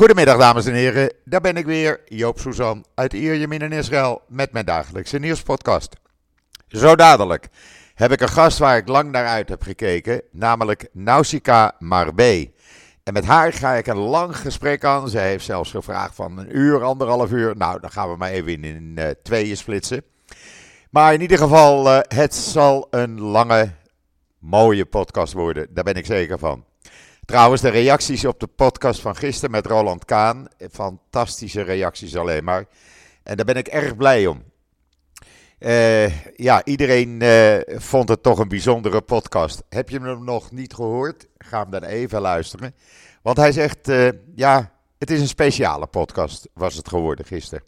Goedemiddag dames en heren, daar ben ik weer, Joop Suzan uit Ierjemien in Israël met mijn dagelijkse nieuwspodcast. Zo dadelijk heb ik een gast waar ik lang naar uit heb gekeken, namelijk Nausicaa Marbe. En met haar ga ik een lang gesprek aan. Zij heeft zelfs gevraagd van een uur, anderhalf uur. Nou, dan gaan we maar even in, uh, tweeën splitsen. Maar in ieder geval, uh, het zal een lange, mooie podcast worden. Daar ben ik zeker van. Trouwens, de reacties op de podcast van gisteren met Roland Kaan. Fantastische reacties alleen maar. En daar ben ik erg blij om. Uh, ja, iedereen uh, vond het toch een bijzondere podcast. Heb je hem nog niet gehoord? Ga hem dan even luisteren. Want hij zegt, uh, ja, het is een speciale podcast, was het geworden gisteren.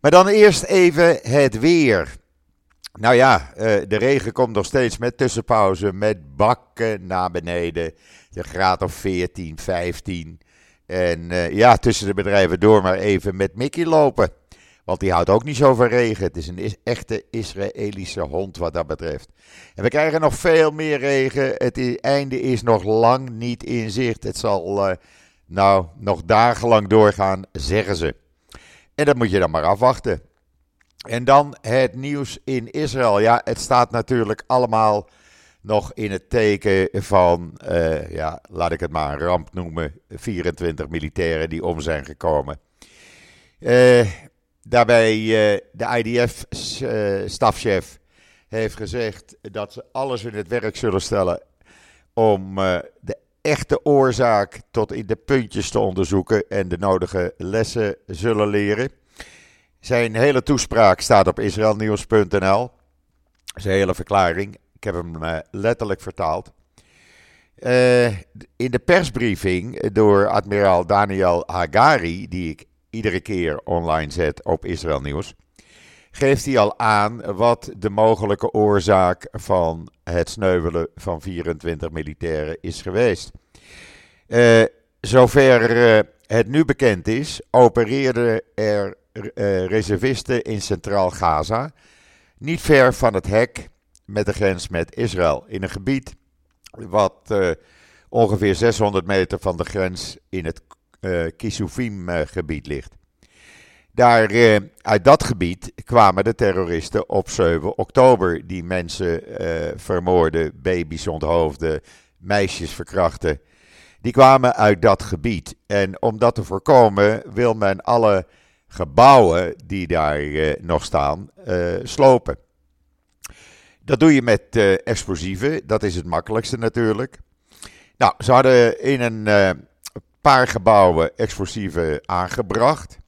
Maar dan eerst even het weer. Nou ja, de regen komt nog steeds met tussenpauze, met bakken naar beneden. De graad of 14, 15. En ja, tussen de bedrijven door maar even met Mickey lopen. Want die houdt ook niet zo van regen. Het is een echte Israëlische hond wat dat betreft. En we krijgen nog veel meer regen. Het einde is nog lang niet in zicht. Het zal uh, nou nog dagenlang doorgaan, zeggen ze. En dat moet je dan maar afwachten. En dan het nieuws in Israël. Ja, het staat natuurlijk allemaal nog in het teken van, uh, ja, laat ik het maar een ramp noemen, 24 militairen die om zijn gekomen. Uh, Daarbij uh, de IDF-stafchef heeft gezegd dat ze alles in het werk zullen stellen om de echte oorzaak tot in de puntjes te onderzoeken en de nodige lessen zullen leren. Zijn hele toespraak staat op israelnieuws.nl. Zijn hele verklaring. Heb hem letterlijk vertaald. in de persbriefing door admiraal Daniel Hagari, die ik iedere keer online zet op Israël Nieuws, geeft hij al aan wat de mogelijke oorzaak van het sneuvelen van 24 militairen is geweest. Uh, zover het nu bekend is, opereerden er reservisten in Centraal Gaza, niet ver van het hek met de grens met Israël, in een gebied wat ongeveer 600 meter van de grens in het uh, Kisufim-gebied ligt. Daar, uit dat gebied kwamen de terroristen op 7 oktober. Die mensen vermoorden, baby's onthoofden, meisjes verkrachten. Die kwamen uit dat gebied. En om dat te voorkomen wil men alle gebouwen die daar nog staan slopen. Dat doe je met explosieven, dat is het makkelijkste natuurlijk. Nou, ze hadden in een paar gebouwen explosieven aangebracht.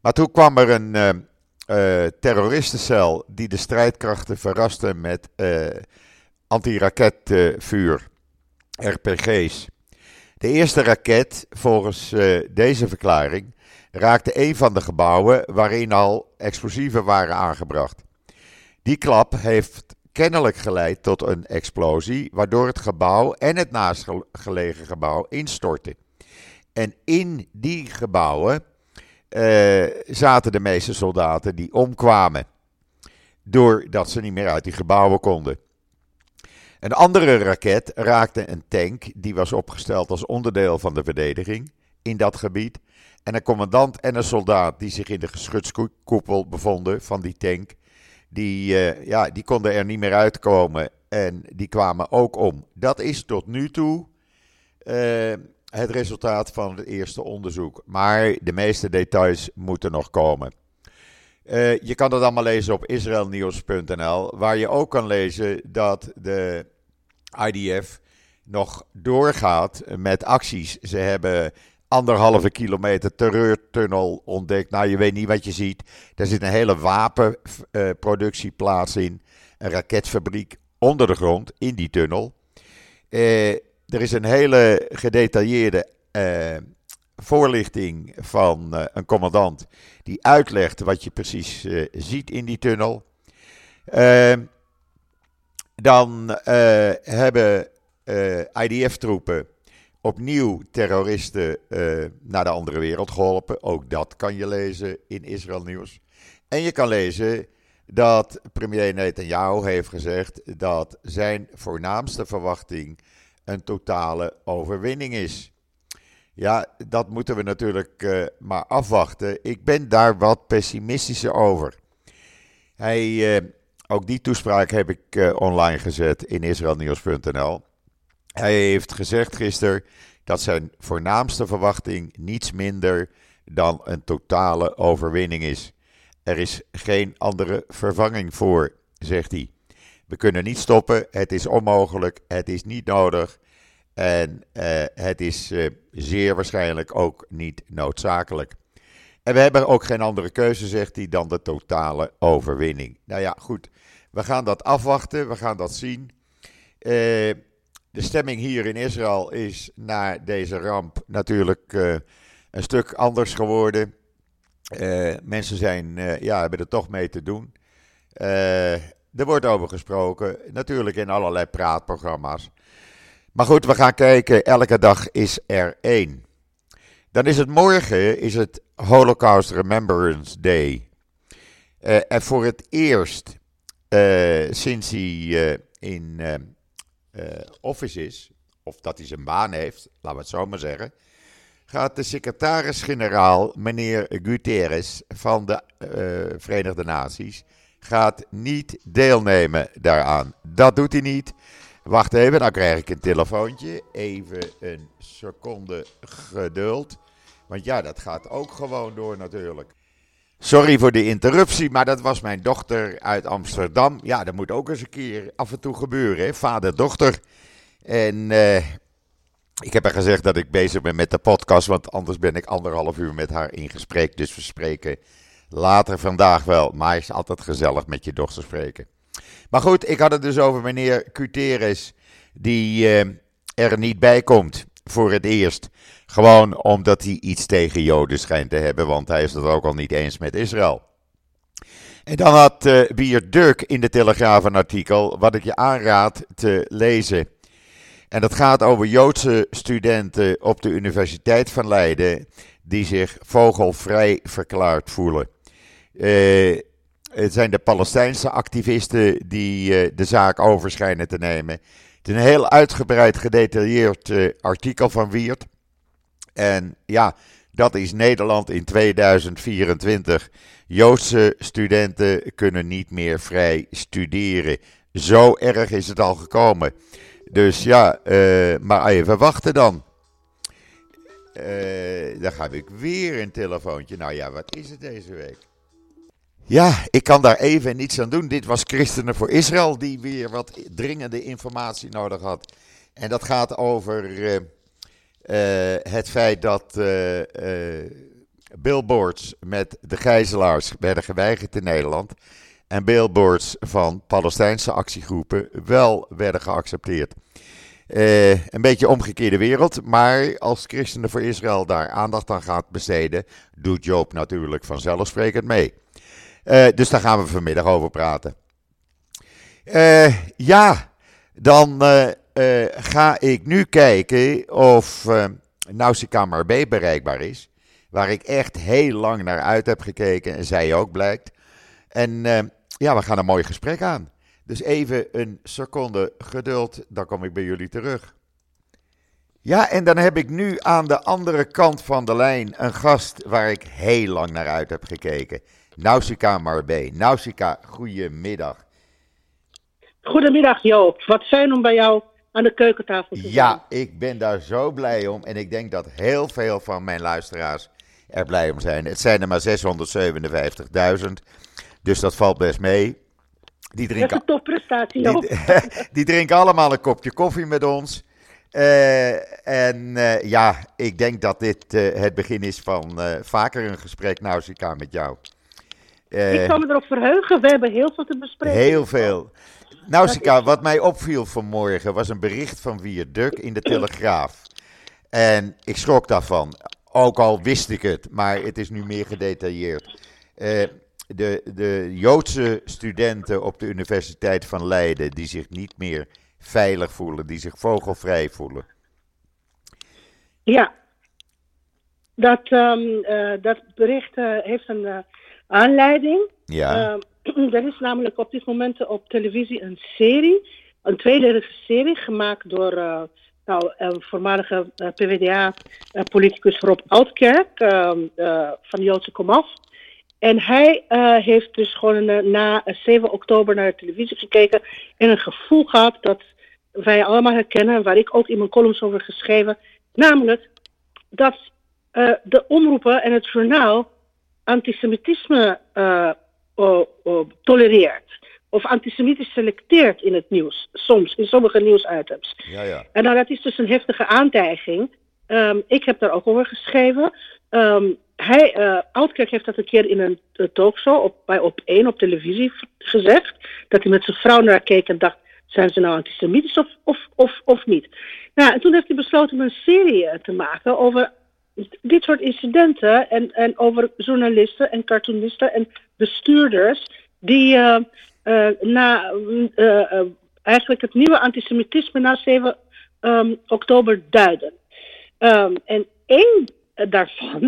Maar toen kwam er een uh, terroristencel die de strijdkrachten verraste met antiraketvuur, RPG's. De eerste raket, volgens deze verklaring, raakte een van de gebouwen waarin al explosieven waren aangebracht. Die klap heeft kennelijk geleid tot een explosie, waardoor het gebouw en het naastgelegen gebouw instortten. En in die gebouwen uh, zaten de meeste soldaten die omkwamen. Doordat ze niet meer uit die gebouwen konden. Een andere raket raakte een tank die was opgesteld als onderdeel van de verdediging in dat gebied. En een commandant en een soldaat die zich in de geschutskoepel bevonden van die tank, die, uh, ja, die konden er niet meer uitkomen en die kwamen ook om. Dat is tot nu toe uh, het resultaat van het eerste onderzoek. Maar de meeste details moeten nog komen. Uh, je kan dat allemaal lezen op israelnieuws.nl, waar je ook kan lezen dat de IDF nog doorgaat met acties. Ze hebben anderhalve kilometer terreurtunnel ontdekt. Nou, je weet niet wat je ziet. Daar zit een hele wapenproductieplaats in. Een raketfabriek onder de grond in die tunnel. Uh, er is een hele gedetailleerde uh, voorlichting van uh, een commandant die uitlegt wat je precies uh, ziet in die tunnel. Ehm, dan hebben IDF-troepen opnieuw terroristen naar de andere wereld geholpen. Ook dat kan je lezen in Israël Nieuws. En je kan lezen dat premier Netanyahu heeft gezegd dat zijn voornaamste verwachting een totale overwinning is. Ja, dat moeten we natuurlijk uh, maar afwachten. Ik ben daar wat pessimistischer over. Hij, uh, ook die toespraak heb ik online gezet in israelnieuws.nl. Hij heeft gezegd gisteren dat zijn voornaamste verwachting niets minder dan een totale overwinning is. Er is geen andere vervanging voor, zegt hij. We kunnen niet stoppen, het is onmogelijk, het is niet nodig en uh, het is uh, zeer waarschijnlijk ook niet noodzakelijk. En we hebben ook geen andere keuze, zegt hij, dan de totale overwinning. Nou ja, goed, we gaan dat afwachten, we gaan dat zien. Uh, de stemming hier in Israël is na deze ramp natuurlijk een stuk anders geworden. mensen zijn, ja, hebben er toch mee te doen. Er wordt over gesproken, natuurlijk in allerlei praatprogramma's. Maar goed, we gaan kijken. Elke dag is er één. Dan is het morgen is het Holocaust Remembrance Day. En voor het eerst sinds hij in office is, of dat hij zijn baan heeft, laten we het zo maar zeggen, gaat de secretaris-generaal, meneer Guterres van de Verenigde Naties, gaat niet deelnemen daaraan. Dat doet hij niet. Wacht even, dan krijg ik een telefoontje. Even een seconde geduld. Want ja, dat gaat ook gewoon door natuurlijk. Sorry voor de interruptie, maar dat was mijn dochter uit Amsterdam. Ja, dat moet ook eens een keer af en toe gebeuren, vader-dochter. En uh, ik heb haar gezegd dat ik bezig ben met de podcast, want anders ben ik anderhalf uur met haar in gesprek. Dus we spreken Later vandaag wel, maar het is altijd gezellig met je dochter spreken. Maar goed, ik had het dus over meneer Cuteres, die uh, er niet bij komt voor het eerst. Gewoon omdat hij iets tegen Joden schijnt te hebben, want hij is het ook al niet eens met Israël. En dan had uh, Bier Dirk in de Telegraaf een artikel wat ik je aanraad te lezen. En dat gaat over Joodse studenten op de Universiteit van Leiden die zich vogelvrij verklaard voelen. Uh, het zijn de Palestijnse activisten die uh, de zaak over schijnen te nemen. Het is een heel uitgebreid gedetailleerd artikel van Wiert. En ja, dat is Nederland in 2024. Joodse studenten kunnen niet meer vrij studeren. Zo erg is het al gekomen. Dus ja, maar even wachten dan. dan ga ik weer een telefoontje. Nou ja, wat is het deze week? Ja, ik kan daar even niets aan doen. Dit was Christenen voor Israël die weer wat dringende informatie nodig had. En dat gaat over uh, het feit dat uh, billboards met de gijzelaars werden geweigerd in Nederland. En billboards van Palestijnse actiegroepen wel werden geaccepteerd. een beetje omgekeerde wereld, maar als Christenen voor Israël daar aandacht aan gaat besteden, doet Joop natuurlijk vanzelfsprekend mee. Dus daar gaan we vanmiddag over praten. Ja, dan uh, ga ik nu kijken of uh, Nausicaa B bereikbaar is. Waar ik echt heel lang naar uit heb gekeken en zij ook blijkt. En ja, we gaan een mooi gesprek aan. Dus even een seconde geduld, dan kom ik bij jullie terug. Ja, en dan heb ik nu aan de andere kant van de lijn een gast waar ik heel lang naar uit heb gekeken. Nausicaa Marbé. Nausicaa, goedemiddag. Goedemiddag Joop. Wat fijn om bij jou aan de keukentafel te. Ja, ik ben daar zo blij om. En ik denk dat heel veel van mijn luisteraars er blij om zijn. Het zijn er maar 657.000. Dus dat valt best mee. Die drinken, dat is een topprestatie. Die, die, drinken allemaal een kopje koffie met ons. Uh, en uh, ja, ik denk dat dit uh, het begin is van vaker een gesprek, Nausicaa, met jou. Ik kan me erop verheugen. We hebben heel veel te bespreken. Heel veel. Nou, Sika, wat mij opviel vanmorgen was een bericht van Duk in de Telegraaf. En ik schrok daarvan. Ook al wist ik het, maar het is nu meer gedetailleerd. Uh, de, de Joodse studenten op de Universiteit van Leiden die zich niet meer veilig voelen, die zich vogelvrij voelen. Ja, dat, um, uh, dat bericht uh, heeft een aanleiding. Ja. Uh, er is namelijk op dit moment op televisie een serie, een tweedelige serie gemaakt door uh, Nou, voormalige PvdA-politicus Rob Oudkerk ehm, van de Joodse Komaf. En hij heeft dus gewoon na 7 oktober naar de televisie gekeken en een gevoel gehad dat wij allemaal herkennen, waar ik ook in mijn columns over geschreven, namelijk dat de omroepen en het journaal antisemitisme tolereert of antisemitisch selecteert in het nieuws. Soms, in sommige nieuwsitems. Ja, ja. En nou, dat is dus een heftige aantijging. Ehm, ik heb daar ook over geschreven. Um, hij, uh, Oudkerk heeft dat een keer in een uh, talkshow op, bij Op 1 op televisie gezegd. Dat hij met zijn vrouw naar keek en dacht, zijn ze nou antisemitisch of, of, of, of niet? Nou, en toen heeft hij besloten om een serie te maken over dit soort incidenten. En, en over journalisten en cartoonisten en bestuurders die uh, na uh, eigenlijk het nieuwe antisemitisme na 7 um, ehm, oktober duiden. Um, en één daarvan,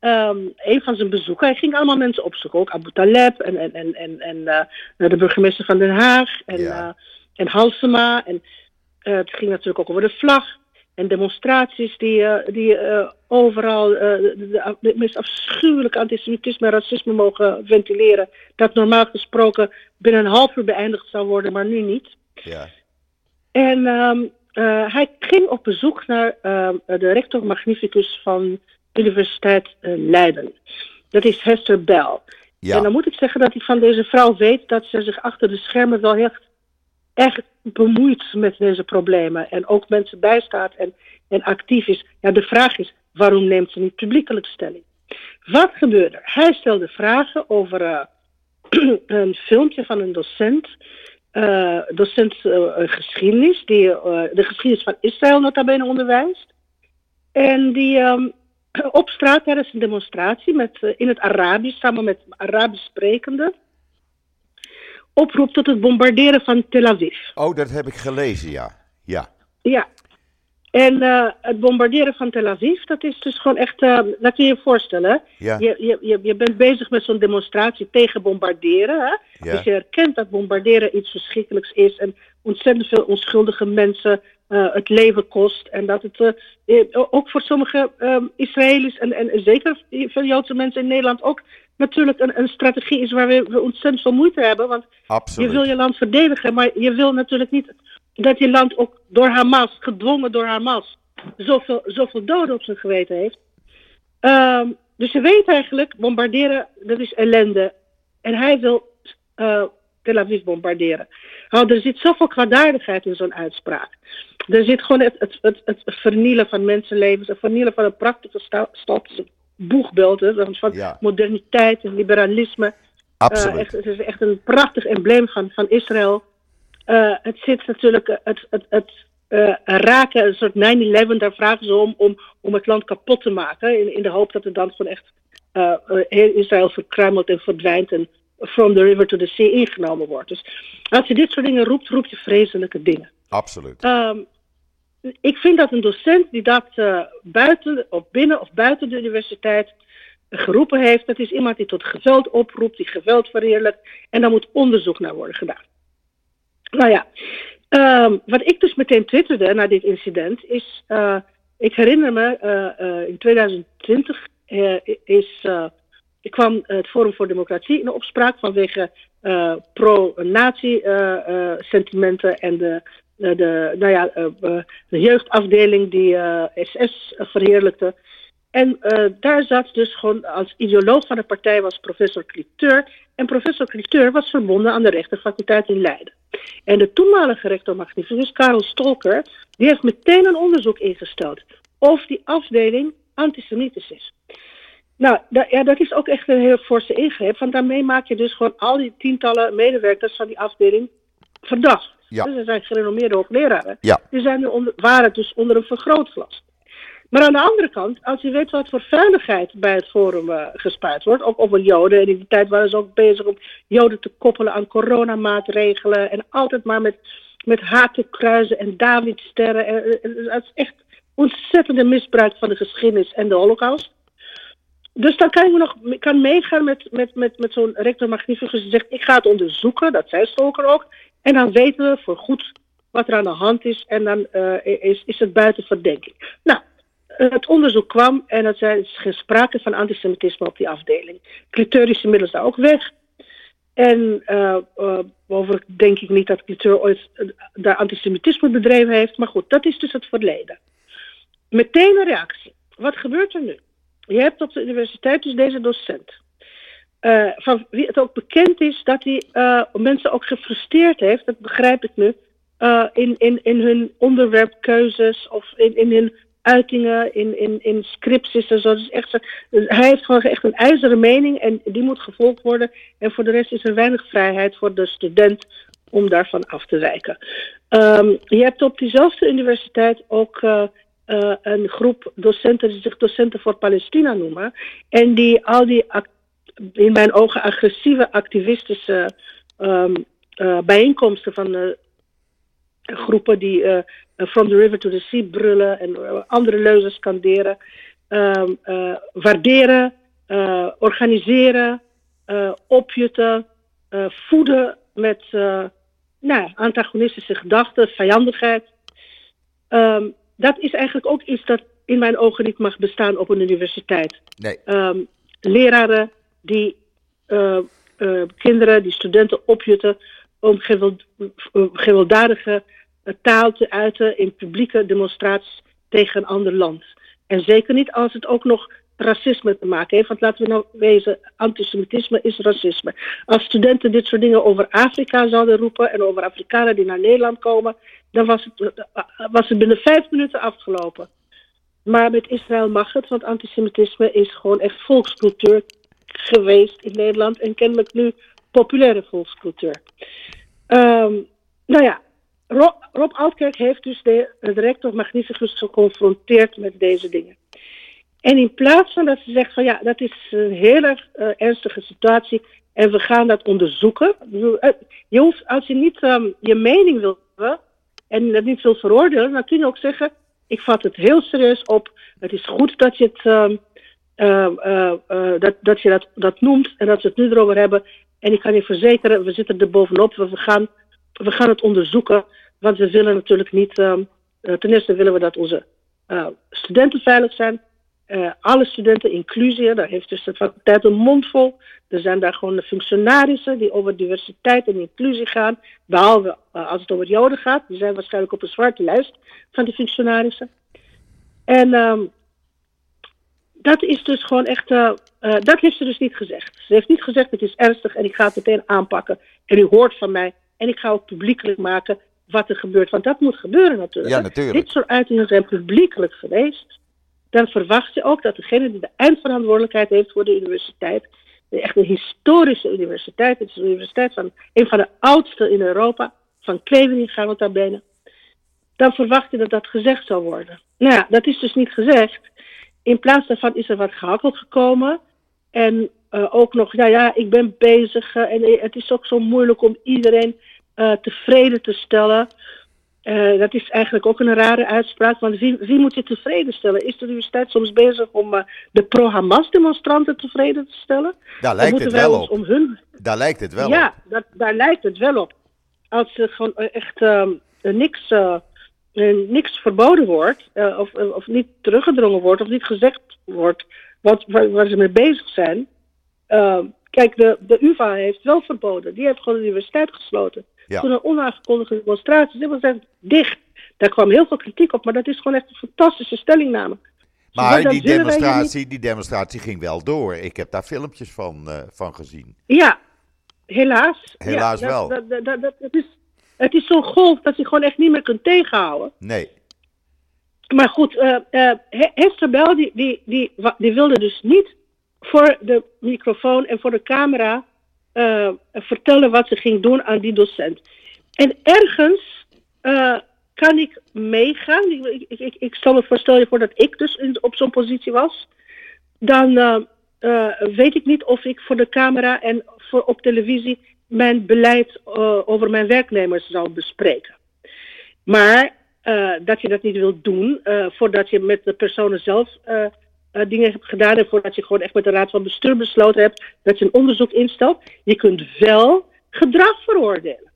um, een van zijn bezoeken, hij ging allemaal mensen opzoeken, ook Abu Taleb en, en, en, en, en de burgemeester van Den Haag en, ja. en Halsema. En het ging natuurlijk ook over de vlag en demonstraties die, uh, die uh, overal uh, de, de, meest afschuwelijke antisemitisme en racisme mogen ventileren. Dat normaal gesproken binnen een half uur beëindigd zou worden, maar nu niet. Ja. En um, hij ging op bezoek naar ehm, de rector magnificus van de Universiteit Leiden. Dat is Hester Bell. Ja. En dan moet ik zeggen dat ik van deze vrouw weet dat ze zich achter de schermen wel echt echt bemoeit met deze problemen en ook mensen bijstaat en, en actief is. Ja, de vraag is, waarom neemt ze niet publiekelijk stelling? Wat gebeurde er? Hij stelde vragen over uh, een filmpje van een docent, uh, docent uh, geschiedenis, die de geschiedenis van Israël nota bene onderwijst. En die um, op straat tijdens een demonstratie met, in het Arabisch, samen met Arabisch sprekenden, oproep tot het bombarderen van Tel Aviv. Oh, dat heb ik gelezen, ja. Ja. Ja. En uh, het bombarderen van Tel Aviv, dat is dus gewoon echt, uh, dat kun je je voorstellen. Ja. Je, je, je bent bezig met zo'n demonstratie tegen bombarderen. Hè? Ja. Dus je herkent dat bombarderen iets verschrikkelijks is en ontzettend veel onschuldige mensen uh, het leven kost. En dat het ook voor sommige Israëli's en, en zeker veel Joodse mensen in Nederland ook natuurlijk een, een strategie is waar we, we, ontzettend veel moeite hebben. Want Absoluut. je wil je land verdedigen, maar je wil natuurlijk niet dat je land ook door Hamas, gedwongen door Hamas, zoveel, zoveel doden op zijn geweten heeft. Um, dus je weet eigenlijk, bombarderen, dat is ellende. En hij wil uh, Tel Aviv bombarderen. Nou, er zit zoveel kwaadaardigheid in zo'n uitspraak. Er zit gewoon het, het, het, het vernielen van mensenlevens, het vernielen van een prachtige stad boegbeeld van ja. moderniteit en liberalisme. Absoluut. Uh, echt, het is echt een prachtig embleem van, van Israël. Uh, het zit natuurlijk, het, het, het uh, raken, een soort 9-11, daar vragen ze om, om om het land kapot te maken. In, in de hoop dat het dan gewoon echt heel Israël verkruimelt en verdwijnt en from the river to the sea ingenomen wordt. Dus als je dit soort dingen roept, roep je vreselijke dingen. Absoluut. Um, ik vind dat een docent die dat buiten of binnen of buiten de universiteit geroepen heeft, dat is iemand die tot geweld oproept, die geweld verheerlijkt. En daar moet onderzoek naar worden gedaan. Nou ja, um, wat ik dus meteen twitterde na dit incident is, uh, ik herinner me, uh, in 2020 is, kwam het Forum voor Democratie in opspraak vanwege pro-nazi-sentimenten en de de, nou ja, de jeugdafdeling die SS verheerlijkte. En daar zat dus gewoon als ideoloog van de partij was professor Cliteur. En professor Cliteur was verbonden aan de rechtenfaculteit in Leiden. En de toenmalige rector magnificus, Karel Stolker, die heeft meteen een onderzoek ingesteld of die afdeling antisemitisch is. Nou, da ja, dat is ook echt een heel forse ingreep, want daarmee maak je dus gewoon al die tientallen medewerkers van die afdeling verdacht. Ja. Dus er zijn gerenommeerde hoogleraren. Ja. Die zijn nu onder, waren dus onder een vergrootglas. Maar aan de andere kant, als je weet wat voor veiligheid bij het forum uh, gespuit wordt, ook over Joden, en in die tijd waren ze ook bezig om Joden te koppelen aan coronamaatregelen en altijd maar met, met hakenkruizen en Davidsterren. En, en, het is echt ontzettende misbruik van de geschiedenis en de holocaust. Dus dan kan ik nog kan meegaan met, met, met, met zo'n rector magnificus die zegt, ik ga het onderzoeken, dat zei Stoker ook. En dan weten we voor goed wat er aan de hand is en dan is, is het buiten verdenking. Nou, het onderzoek kwam en er is geen sprake van antisemitisme op die afdeling. Cliteur is inmiddels daar ook weg. En uh, uh, denk ik niet dat Cliteur ooit daar antisemitisme bedreven heeft. Maar goed, dat is dus het verleden. Meteen een reactie. Wat gebeurt er nu? Je hebt op de universiteit dus deze docent. Van wie het ook bekend is dat hij mensen ook gefrustreerd heeft, dat begrijp ik nu, in, in, in hun onderwerpkeuzes of in, in hun uitingen, in, in, in scripties en zo. Dus echt, hij heeft gewoon echt een ijzeren mening en die moet gevolgd worden. En voor de rest is er weinig vrijheid voor de student om daarvan af te wijken. Um, je hebt op diezelfde universiteit ook uh, uh, een groep docenten die zich docenten voor Palestina noemen. En die al die in mijn ogen agressieve activistische um, uh, bijeenkomsten van groepen die uh, From the River to the Sea brullen en uh, andere leuzen scanderen. Um, uh, waarderen, organiseren, opjutten, voeden met nou, antagonistische gedachten, vijandigheid. Um, dat is eigenlijk ook iets dat in mijn ogen niet mag bestaan op een universiteit. Nee. Um, leraren die kinderen, die studenten opjutten om gewelddadige taal te uiten in publieke demonstraties tegen een ander land. En zeker niet als het ook nog racisme te maken heeft. Want laten we nou wezen, antisemitisme is racisme. Als studenten dit soort dingen over Afrika zouden roepen en over Afrikanen die naar Nederland komen, dan was het, was het binnen vijf minuten afgelopen. Maar met Israël mag het, want antisemitisme is gewoon echt volkscultuur geweest in Nederland en kennelijk nu populaire volkscultuur. Um, nou ja, Rob, Rob Altkerk heeft dus de, de rector Magnificus geconfronteerd met deze dingen. En in plaats van dat ze zegt van ja, dat is een hele uh, ernstige situatie en we gaan dat onderzoeken. Eh, je hoeft, als je niet um, je mening wil hebben en dat niet wil veroordelen, dan kun je ook zeggen, ik vat het heel serieus op. Het is goed dat je het, uh, uh, dat, dat, je dat, dat noemt en dat we het nu erover hebben. En ik kan je verzekeren, we zitten er bovenop. We gaan, we gaan het onderzoeken. Want we willen natuurlijk niet. Uh, ten eerste willen we dat onze uh, studenten veilig zijn. Uh, alle studenten, inclusie, daar heeft dus de faculteit een mond vol. Er zijn daar gewoon de functionarissen die over diversiteit en inclusie gaan. Behalve als het over Joden gaat. Die zijn waarschijnlijk op een zwarte lijst van die functionarissen. En um, dat is dus gewoon echt. dat heeft ze dus niet gezegd. Ze heeft niet gezegd: het is ernstig en ik ga het meteen aanpakken. En u hoort van mij. En ik ga ook publiekelijk maken wat er gebeurt. Want dat moet gebeuren natuurlijk. Ja, natuurlijk. Dit soort uitingen zijn publiekelijk geweest. Dan verwacht je ook dat degene die de eindverantwoordelijkheid heeft voor de universiteit, de echt een historische universiteit, het is een universiteit van een van de oudste in Europa, van Klevening gaan we daar binnen. Dan verwacht je dat dat gezegd zou worden. Nou ja, dat is dus niet gezegd. In plaats daarvan is er wat gehakkeld gekomen. En uh, ook nog, ja, ja, ik ben bezig. Uh, en het is ook zo moeilijk om iedereen uh, tevreden te stellen. Dat is eigenlijk ook een rare uitspraak, want wie, wie moet je tevreden stellen? Is de universiteit soms bezig om de pro-Hamas-demonstranten tevreden te stellen? Daar lijkt het wel op. Om hun... Daar lijkt het wel ja, op. Ja, daar lijkt het wel op. Als er gewoon echt uh, niks, niks verboden wordt, of, of niet teruggedrongen wordt, of niet gezegd wordt wat, waar, waar ze mee bezig zijn. kijk, de, de UvA heeft wel verboden. Die heeft gewoon de universiteit gesloten. Ja. Toen een onaangekondigde demonstratie, was echt dicht. Daar kwam heel veel kritiek op, maar dat is gewoon echt een fantastische stellingname. Maar die demonstratie, die demonstratie ging wel door. Ik heb daar filmpjes van, uh, van gezien. Ja, helaas. Helaas ja, wel. Dat, dat, dat, dat, het is, het is zo'n golf dat je gewoon echt niet meer kunt tegenhouden. Nee. Maar goed, uh, uh, Hester Bel, die, die, die, die wilde dus niet voor de microfoon en voor de camera uh, vertellen wat ze ging doen aan die docent. En ergens uh, kan ik meegaan. Ik, ik, ik, ik stel me voorstel je voor dat ik dus in, op zo'n positie was. Dan uh, weet ik niet of ik voor de camera en voor op televisie mijn beleid over mijn werknemers zou bespreken. Maar dat je dat niet wilt doen voordat je met de personen zelf dingen hebt gedaan en voordat je gewoon echt met de raad van bestuur besloten hebt dat je een onderzoek instelt. Je kunt wel gedrag veroordelen.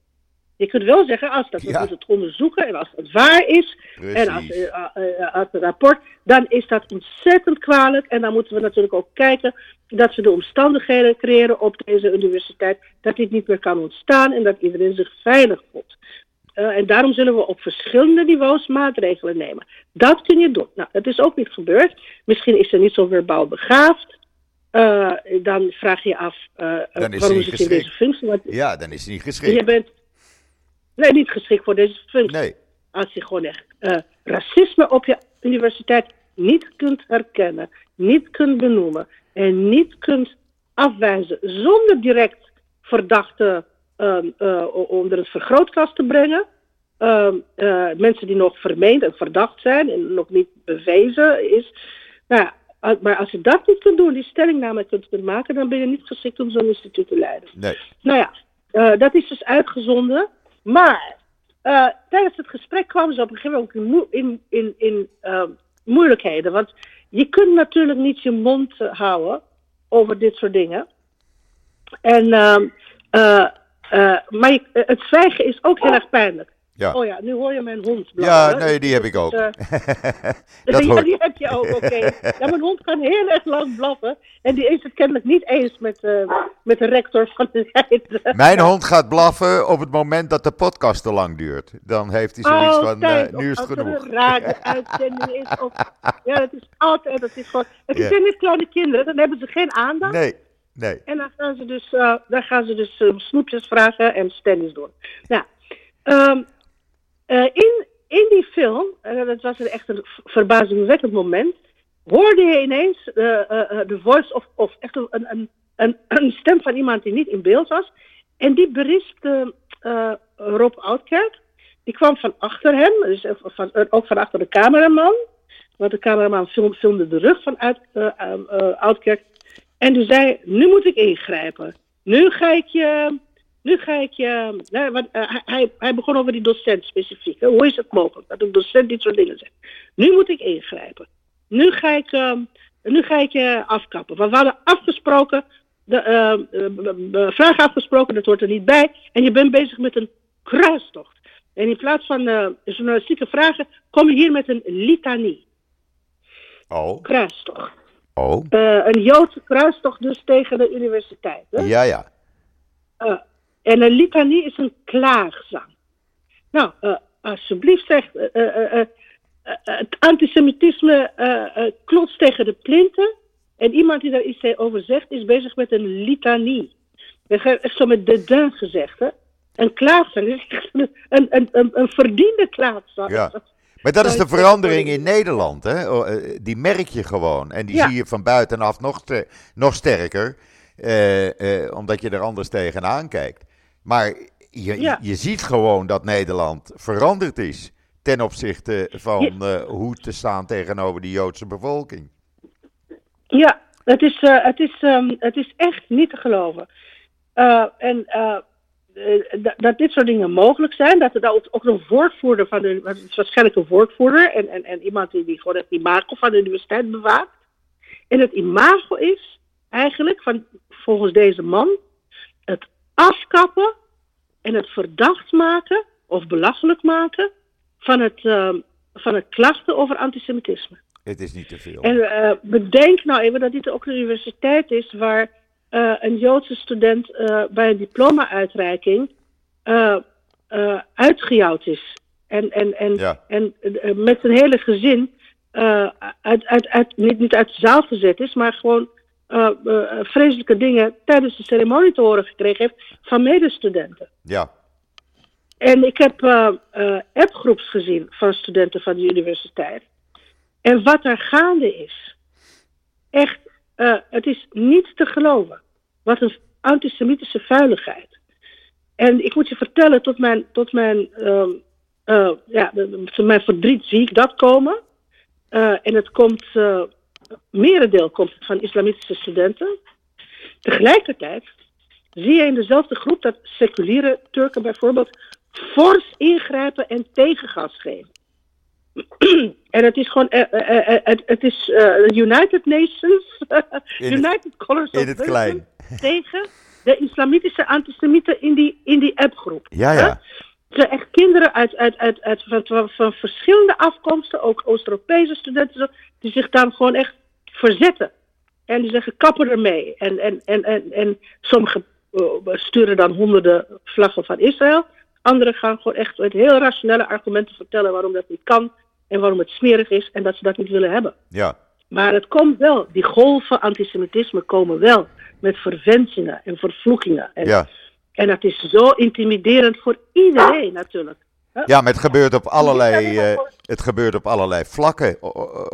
Je kunt wel zeggen, als dat we Ja. moeten het onderzoeken en als het waar is, en als, eh, eh, eh, als het rapport, dan is dat ontzettend kwalijk. En dan moeten we natuurlijk ook kijken dat we de omstandigheden creëren op deze universiteit, dat dit niet meer kan ontstaan en dat iedereen zich veilig voelt. En daarom zullen we op verschillende niveaus maatregelen nemen. Dat kun je doen. Nou, dat is ook niet gebeurd. Misschien is ze niet zo verbaal begaafd. Dan vraag je je af Dan is ze waarom zit je in deze functie. Want Ja, dan is hij niet je geschikt. bent nee, niet geschikt voor deze functie. Nee. Als je gewoon echt eh, racisme op je universiteit niet kunt herkennen, niet kunt benoemen en niet kunt afwijzen zonder direct verdachte ehm, eh, onder het vergrootglas te brengen. Ehm, eh, mensen die nog vermeend en verdacht zijn en nog niet bewezen is. Nou, maar als je dat niet kunt doen, die stellingname kunt, kunt maken, dan ben je niet geschikt om zo'n instituut te leiden. Nee. Nou ja, dat is dus uitgezonden. Maar eh, tijdens het gesprek kwamen ze op een gegeven moment ook in, in, in, in eh, moeilijkheden. Want je kunt natuurlijk niet je mond eh, houden over dit soort dingen. En, ehm, eh, maar het zwijgen is ook heel erg pijnlijk. Ja. Oh ja, nu hoor je mijn hond Ja, blaffen. nee, die heb ik ook. Eh, Dat ja, die heb je ook, oké. Ja, mijn hond kan heel erg lang blaffen. En die is het kennelijk niet eens met, eh, met de rector van de Leiden. Mijn hond gaat blaffen op het moment dat de podcast te lang duurt. Dan heeft hij zoiets van, eh, Altijd, nu is het als er genoeg. een radio-uitzending is. Of, ja, dat is altijd. Dat is gewoon, het Ja. zijn niet kleine kinderen, dan hebben ze geen aandacht. Nee, nee. En dan gaan ze dus, dan gaan ze dus snoepjes vragen en stennis doen. Nou, ehm, eh, in, in die film, en dat was echt een verbazingwekkend moment, hoorde je ineens eh, eh, eh, de voice of, of echt een, een, een, een stem van iemand die niet in beeld was. En die berispte eh, Rob Oudkerk. Die kwam van achter hem, dus eh, van, eh, ook van achter de cameraman. Want de cameraman film, filmde de rug van uit, eh, eh, eh, Oudkerk. En die zei, nu moet ik ingrijpen. Nu ga ik je... Nu ga ik je... Want, eh, hij- hij, begon over die docent specifiek. hè. Hoe is het mogelijk dat een docent dit soort dingen zegt? Nu moet ik ingrijpen. Nu ga ik, ehm, nu ga ik je afkappen. Want we hadden afgesproken... De, ehm, eh, vraag afgesproken, dat hoort er niet bij. En je bent bezig met een kruistocht. En in plaats van eh, journalistieke vragen... kom je hier met een litanie. Oh, Kruistocht. oh. Eh, een Joodse kruistocht dus tegen de universiteit. Hè? Ja, ja. Eh, en een litanie is een klaagzang. Nou, eh, alsjeblieft zeg, eh, eh, het antisemitisme klotst tegen de plinten. En iemand die daar iets over zegt, is bezig met een litanie. Dat is echt zo met dédain gezegd, hè. Een klaagzang, een, een, een, een, verdiende klaagzang. Ja. Maar dat is de verandering in Nederland, hè? Oh, Die merk je gewoon. En die Ja. zie je van buitenaf nog, nog sterker, eh, eh, omdat je er anders tegenaan kijkt. Maar je, Ja. je ziet gewoon dat Nederland veranderd is ten opzichte van eh, hoe te staan tegenover de Joodse bevolking. Ja, het is, eh, het is, ehm, het is echt niet te geloven. Eh, en dat- dat dit soort dingen mogelijk zijn, dat er daar ook, ook een woordvoerder van de, het is waarschijnlijk een woordvoerder en, en, en iemand die, die gewoon het imago van de universiteit bewaakt. En het imago is eigenlijk, van, volgens deze man, het afkappen en het verdacht maken of belachelijk maken van het, ehm, van het klachten over antisemitisme. Het is niet te veel. En eh, bedenk nou even dat dit ook een universiteit is waar eh, een Joodse student eh, bij een diploma-uitreiking uitgejouwd is. En, en, en, Ja. en met zijn hele gezin uit, uit, uit, niet, niet uit de zaal gezet is, maar gewoon eh, vreselijke dingen tijdens de ceremonie te horen gekregen heeft van medestudenten. Ja, En ik heb eh appgroeps gezien van studenten van de universiteit. En wat er gaande is, echt, het is niet te geloven. Wat een antisemitische vuiligheid. En ik moet je vertellen, tot mijn, tot mijn, ehm, eh, ja, tot mijn verdriet zie ik dat komen. En het komt, merendeel komt het van islamitische studenten. Tegelijkertijd zie je in dezelfde groep dat seculiere Turken bijvoorbeeld fors ingrijpen en tegengas geven. en het is gewoon, eh, eh, eh, het, het is United Nations, In- United Colors in of het Wisdom klein. tegen de islamitische antisemieten in die, in die appgroep. ja, ja. Het zijn echt kinderen uit, uit, uit, uit, van, van verschillende afkomsten, ook Oost-Europese studenten, die zich dan gewoon echt verzetten. En die zeggen kappen ermee. En, en, en, en, en sommigen uh, sturen dan honderden vlaggen van Israël. Anderen gaan gewoon echt met heel rationele argumenten vertellen waarom dat niet kan. En waarom het smerig is en dat ze dat niet willen hebben. Ja. Maar het komt wel. Die golven antisemitisme komen wel. Met verwensingen en vervloekingen. En, Ja. En dat is zo intimiderend voor iedereen natuurlijk. Ja, maar het gebeurt op allerlei, eh, het gebeurt op allerlei vlakken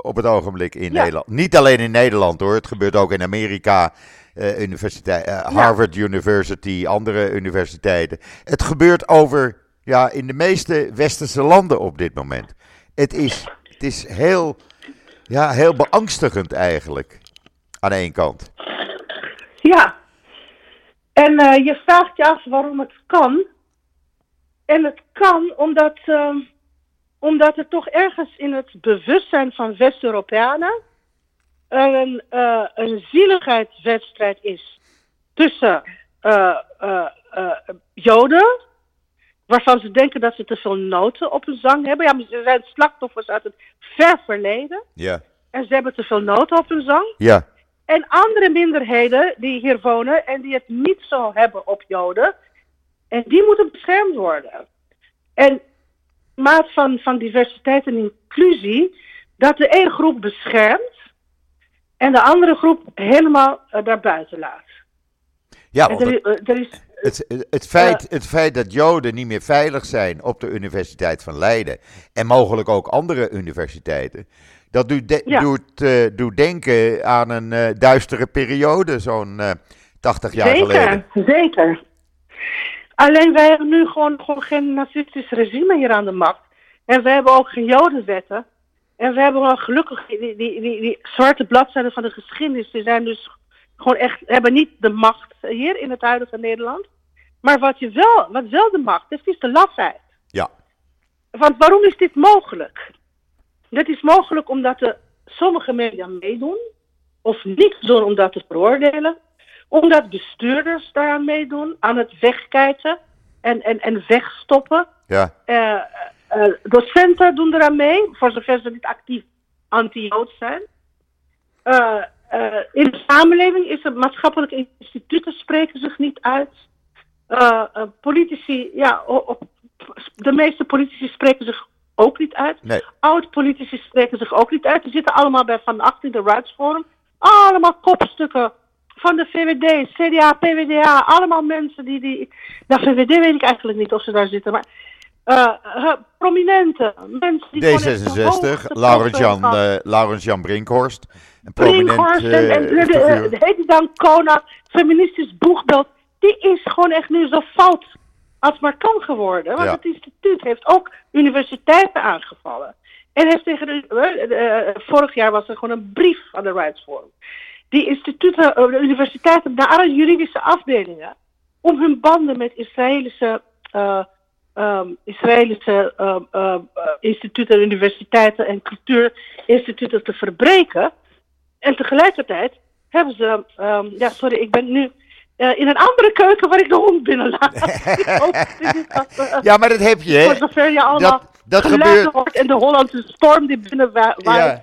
op het ogenblik in Ja. Nederland. Niet alleen in Nederland hoor, het gebeurt ook in Amerika, eh, universiteit, eh, Harvard University, andere universiteiten. Het gebeurt over, ja, in de meeste westerse landen op dit moment. Het is, het is heel, ja, heel beangstigend eigenlijk, aan één kant. Ja. En eh, je vraagt je af waarom het kan. En het kan omdat, ehm, omdat er toch ergens in het bewustzijn van West-Europeanen een, eh, een zieligheidswedstrijd is tussen eh, Joden, waarvan ze denken dat ze te veel noten op hun zang hebben. Ja, maar ze zijn slachtoffers uit het ver verleden Ja, en ze hebben te veel noten op hun zang. ja, En andere minderheden die hier wonen en die het niet zo hebben op Joden. En die moeten beschermd worden. En maat van, van diversiteit en inclusie, dat de ene groep beschermt en de andere groep helemaal eh, daarbuiten laat. ja want er, het, is- er is, het, het, feit, het feit dat Joden niet meer veilig zijn op de Universiteit van Leiden en mogelijk ook andere universiteiten, dat doet, de- Ja. doet, eh, doet denken aan een eh, duistere periode, zo'n eh 80 jaar zeker, geleden. zeker. Alleen wij hebben nu gewoon, gewoon geen nazistisch regime hier aan de macht. En we hebben ook geen jodenwetten. En we hebben wel gelukkig die, die, die, die zwarte bladzijden van de geschiedenis. Die zijn dus gewoon echt, hebben niet de macht hier in het huidige Nederland. Maar wat, je wel, wat wel de macht heeft, is de lafheid. Ja, Want waarom is dit mogelijk? Dit is mogelijk omdat de, sommige media meedoen, of niet doen om dat te veroordelen, omdat bestuurders daaraan meedoen, aan het wegkijken en, en, en wegstoppen. ja, Eh, eh, docenten doen eraan mee, voor zover ze niet actief anti-Jood zijn. Eh, eh, in de samenleving is er maatschappelijke instituten spreken zich niet uit. Eh, eh, politici, ja, de meeste politici spreken zich ook niet uit. nee, Oud-politici spreken zich ook niet uit. Die zitten allemaal bij Van Acht in de Rights Forum. Allemaal kopstukken van de VVD, CDA, PVDA. Allemaal mensen die... die nou, VVD weet ik eigenlijk niet of ze daar zitten, maar... eh, eh, prominente mensen die gewoon echt de D66, hoogste Laurens-Jan posten eh, Laurens-Jan Brinkhorst, een prominent Brinkhorst en, eh, en de- heet die dan Kona, feministisch boegbeeld. Die is gewoon echt nu zo fout als maar kan geworden. Want Ja. het instituut heeft ook universiteiten aangevallen. En heeft tegen de, eh, eh, vorig jaar was er gewoon een brief van de Rights Forum. Die instituten, eh, de universiteiten, naar alle juridische afdelingen, om hun banden met Israëlische, eh, ehm, Israëlische ehm, ehm, eh, instituten, universiteiten en cultuurinstituten te verbreken. En tegelijkertijd hebben ze, ja sorry, ik ben nu eh, in een andere keuken waar ik de hond dit dat, eh, Ja, maar dat heb je, voor hè? zover je allemaal Dat, gebeurt. hoort en de Hollandse storm die binnen wa- waait. Ja.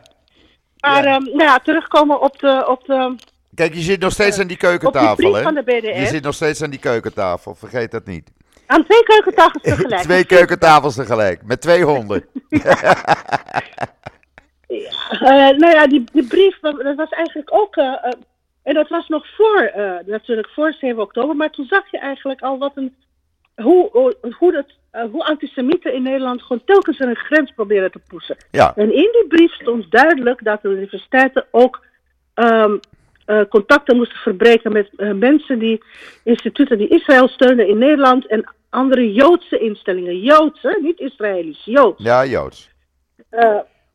Maar ja. ehm, nou ja, terugkomen op de, op de, Kijk, je zit nog steeds aan die keukentafel, hè? van de BDF. Je zit nog steeds aan die keukentafel, vergeet dat niet. Aan twee keukentafels tegelijk. Twee keukentafels tegelijk, met twee honden. Eh, nou ja, die, die brief, dat dat was eigenlijk ook. En dat was nog voor, eh, natuurlijk voor 7 oktober. Maar toen zag je eigenlijk al wat een. Hoe, hoe, dat, eh, hoe antisemieten in Nederland gewoon telkens een grens proberen te poetsen. Ja, En in die brief stond duidelijk dat de universiteiten ook ehm, eh, contacten moesten verbreken met mensen die instituten die Israël steunen in Nederland en andere Joodse instellingen. Joodse, niet Israëlisch, Joods. ja, Joods.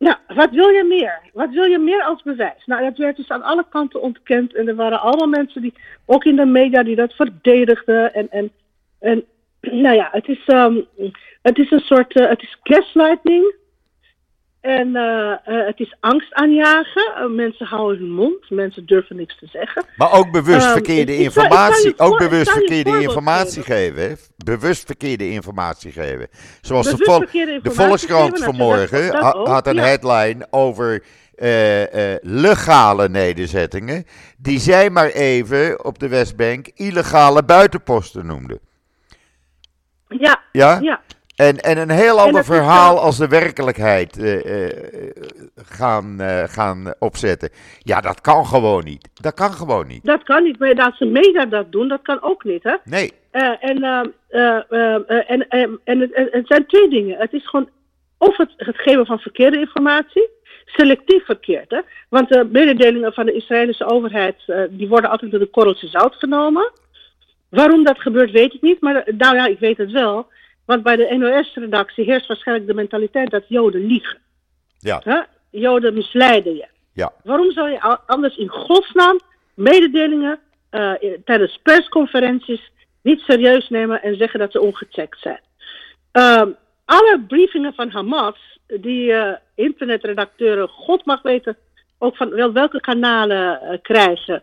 Nou, wat wil je meer? Wat wil je meer als bewijs? Nou, dat werd dus aan alle kanten ontkend. En er waren allemaal mensen die, ook in de media, die dat verdedigden. En, en, en nou ja, het is, ehm, het is een soort, eh, het is gaslighting. En eh, eh, het is angst aanjagen. Uh, mensen houden hun mond. Mensen durven niks te zeggen. Maar ook bewust Ehm, verkeerde ik- ik zal- ik informatie. ook bewust verkeerde informatie geven. Bewust verkeerde informatie geven. Zoals de, vol- de Volkskrant geven, vanmorgen dat ha- ook, had een ja. headline over eh, eh, legale nederzettingen. Die zij maar even op de Westbank illegale buitenposten noemden. Ja, Ja? ja. En, en een heel ander verhaal als de werkelijkheid eh, eh, gaan, eh, gaan opzetten. Ja, dat kan gewoon niet. Dat kan gewoon niet. Dat kan niet. Maar dat ze media dat doen, dat kan ook niet. Hè? Nee. En, eh, eh, eh, eh, en, en het, zijn twee dingen. Het is gewoon of het, het geven van verkeerde informatie, selectief verkeerd. Hè? Want de mededelingen van de Israëlische overheid, die worden altijd door de korreltje zout genomen. Waarom dat gebeurt, weet ik niet. Maar nou ja, ik weet het wel. Want bij de NOS-redactie heerst waarschijnlijk de mentaliteit dat Joden liegen. Ja. Joden misleiden je. Ja. Waarom zou je anders in godsnaam mededelingen eh, tijdens persconferenties niet serieus nemen en zeggen dat ze ongecheckt zijn? Ehm, alle briefingen van Hamas, die eh, internetredacteuren, God mag weten, ook van wel welke kanalen eh, krijgen,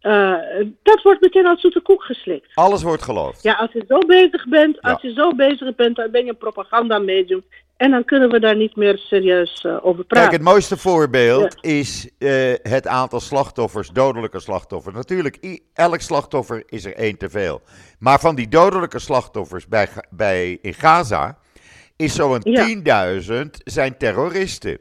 eh, dat wordt meteen als zoete koek geslikt. Alles wordt geloofd. Ja, als je zo bezig bent, Ja. als je zo bezig bent, dan ben je een propagandamedium. En dan kunnen we daar niet meer serieus eh, over praten. Kijk, het mooiste voorbeeld is eh, het aantal slachtoffers, dodelijke slachtoffers. Natuurlijk, elk slachtoffer is er één te veel. Maar van die dodelijke slachtoffers bij, bij, in Gaza is zo'n Ja. 10.000 zijn terroristen.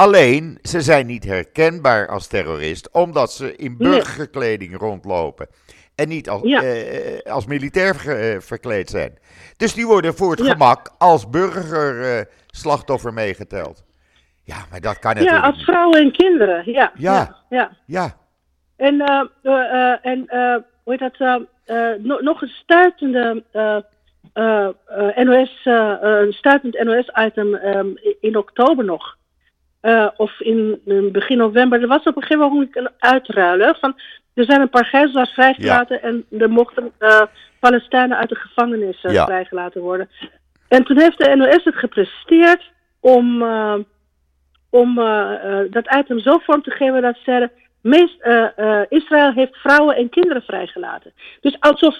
Alleen, ze zijn niet herkenbaar als terrorist, omdat ze in burgerkleding rondlopen. En niet als, Ja. eh, als militair ge- eh, verkleed zijn. Dus die worden voor het Ja. gemak als burgerslachtoffer meegeteld. Ja, maar dat kan Ja, natuurlijk als niet. vrouwen en kinderen. Ja. Ja. ja, ja. Ja, En, eh, eh, eh, en eh, hoe heet dat? eh, eh, no- nog een stuitende eh, eh, eh, NOS, eh, eh, een stuitend NOS-item ehm, in oktober nog. Eh, of in, in begin november. Er was op een gegeven moment een uitruilen. Van, er zijn een paar gijzelaars vrijgelaten en er mochten eh, Palestijnen uit de gevangenis eh, Ja. vrijgelaten worden. En toen heeft de NOS het gepresteerd om, eh, om eh, eh, dat item zo vorm te geven dat ze zeiden... Meest, eh, eh, Israël heeft vrouwen en kinderen vrijgelaten. Dus alsof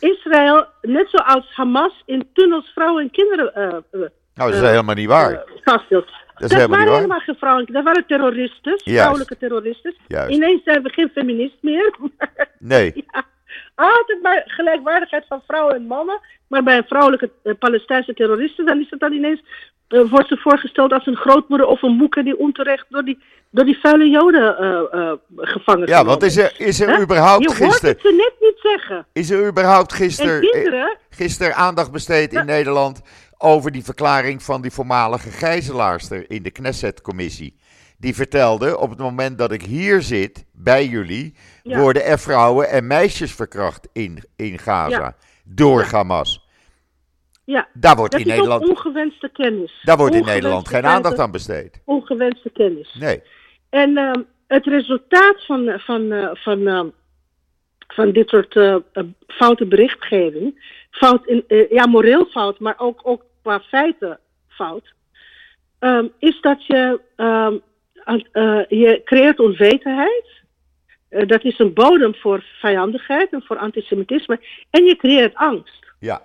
Israël, net zoals Hamas, in tunnels vrouwen en kinderen eh, eh, nou, dat is Eh, helemaal niet waar. Dat is waren helemaal geen vrouwen. Dat waren terroristen, vrouwelijke terroristen. Juist. Ineens zijn we geen feminist meer. Nee, ja. Altijd maar gelijkwaardigheid van vrouwen en mannen. Maar bij een vrouwelijke eh, Palestijnse terroristen, dan is het dan ineens, eh, wordt ze voorgesteld als een grootmoeder of een moeder die onterecht door die, door die vuile joden eh, eh, gevangen ja, want is er, is er überhaupt Je hoort gisteren, het ze net niet zeggen. is er überhaupt En gisteren, gisteren aandacht besteed in. Nederland over die verklaring van die voormalige gijzelaarster in de Knesset-commissie? Die vertelde, op het moment dat ik hier zit, bij jullie, Ja. worden er vrouwen en meisjes verkracht in, in Gaza. Ja. Door. Hamas. ja, Daar wordt dat in Nederland, ongewenste kennis. daar wordt in Nederland geen aandacht aan besteed. Ongewenste kennis. Nee. En ehm, het resultaat van, van, eh, van, ehm, van dit soort eh, eh, foute berichtgeving, fout in, eh, ja, moreel fout, maar ook, ook qua feiten fout, ehm, is dat je, ehm, eh, je creëert onwetendheid. Eh, dat is een bodem voor vijandigheid en voor antisemitisme. En je creëert angst. Ja.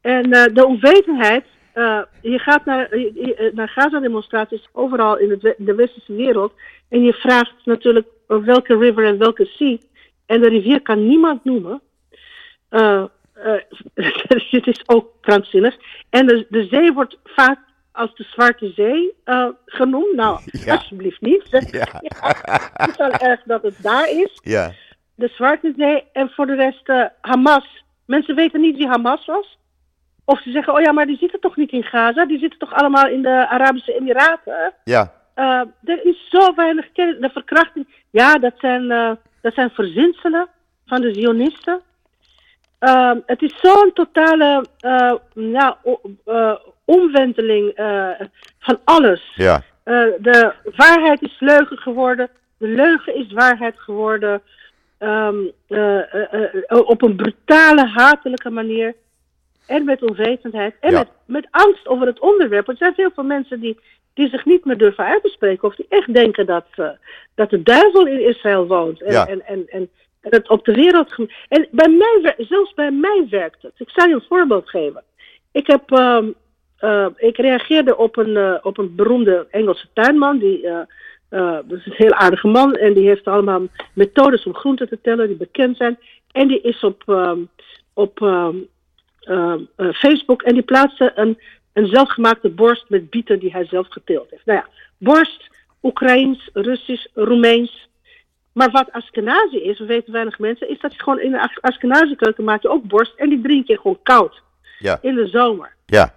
En eh, de onwetendheid, je gaat naar, je- naar Gaza-demonstraties overal in het we- de westerse wereld. En je vraagt natuurlijk welke river en welke sea. En de rivier kan niemand noemen. Eh, eh, het is ook krankzinnig. En de, de zee wordt vaak als de Zwarte Zee eh, genoemd. Nou, Ja. alsjeblieft niet. Ja. Het is wel erg dat het daar is Ja. de Zwarte Zee en voor de rest eh, Hamas. Mensen weten niet wie Hamas was. Of ze zeggen, oh ja, maar die zitten toch niet in Gaza? Die zitten toch allemaal in de Arabische Emiraten? Ja. Er is zo weinig kennis. De verkrachting, ja, dat zijn, dat zijn verzinselen van de Zionisten. Eh, het is zo'n totale ja, eh, omwenteling eh, van alles. Ja. De waarheid is leugen geworden. De leugen is waarheid geworden. Ehm, eh, eh, eh, op een brutale, hatelijke manier. En met onwetendheid. En Ja. met, met angst over het onderwerp. Er zijn veel veel mensen die die zich niet meer durven uit te spreken. Of die echt denken dat, uh, dat de duivel in Israël woont. En, Ja. en, en, en, en het op de wereld. En bij mij, zelfs bij mij werkt het. Ik zal je een voorbeeld geven. Ik, heb, ehm, eh, ik reageerde op een, eh, op een beroemde Engelse tuinman. Die, eh, dat is een heel aardige man. En die heeft allemaal methodes om groenten te tellen die bekend zijn. En die is op, ehm, op ehm, ehm, eh, Facebook. En die plaatste een, een zelfgemaakte borst met bieten die hij zelf geteeld heeft. Nou ja, borst, Oekraïens, Russisch, Roemeens. Maar wat Askenazi is, we weten weinig mensen, is dat je gewoon in de As- Askenazi keuken maak je ook borst. En die drink je gewoon koud Ja, in de zomer. ja,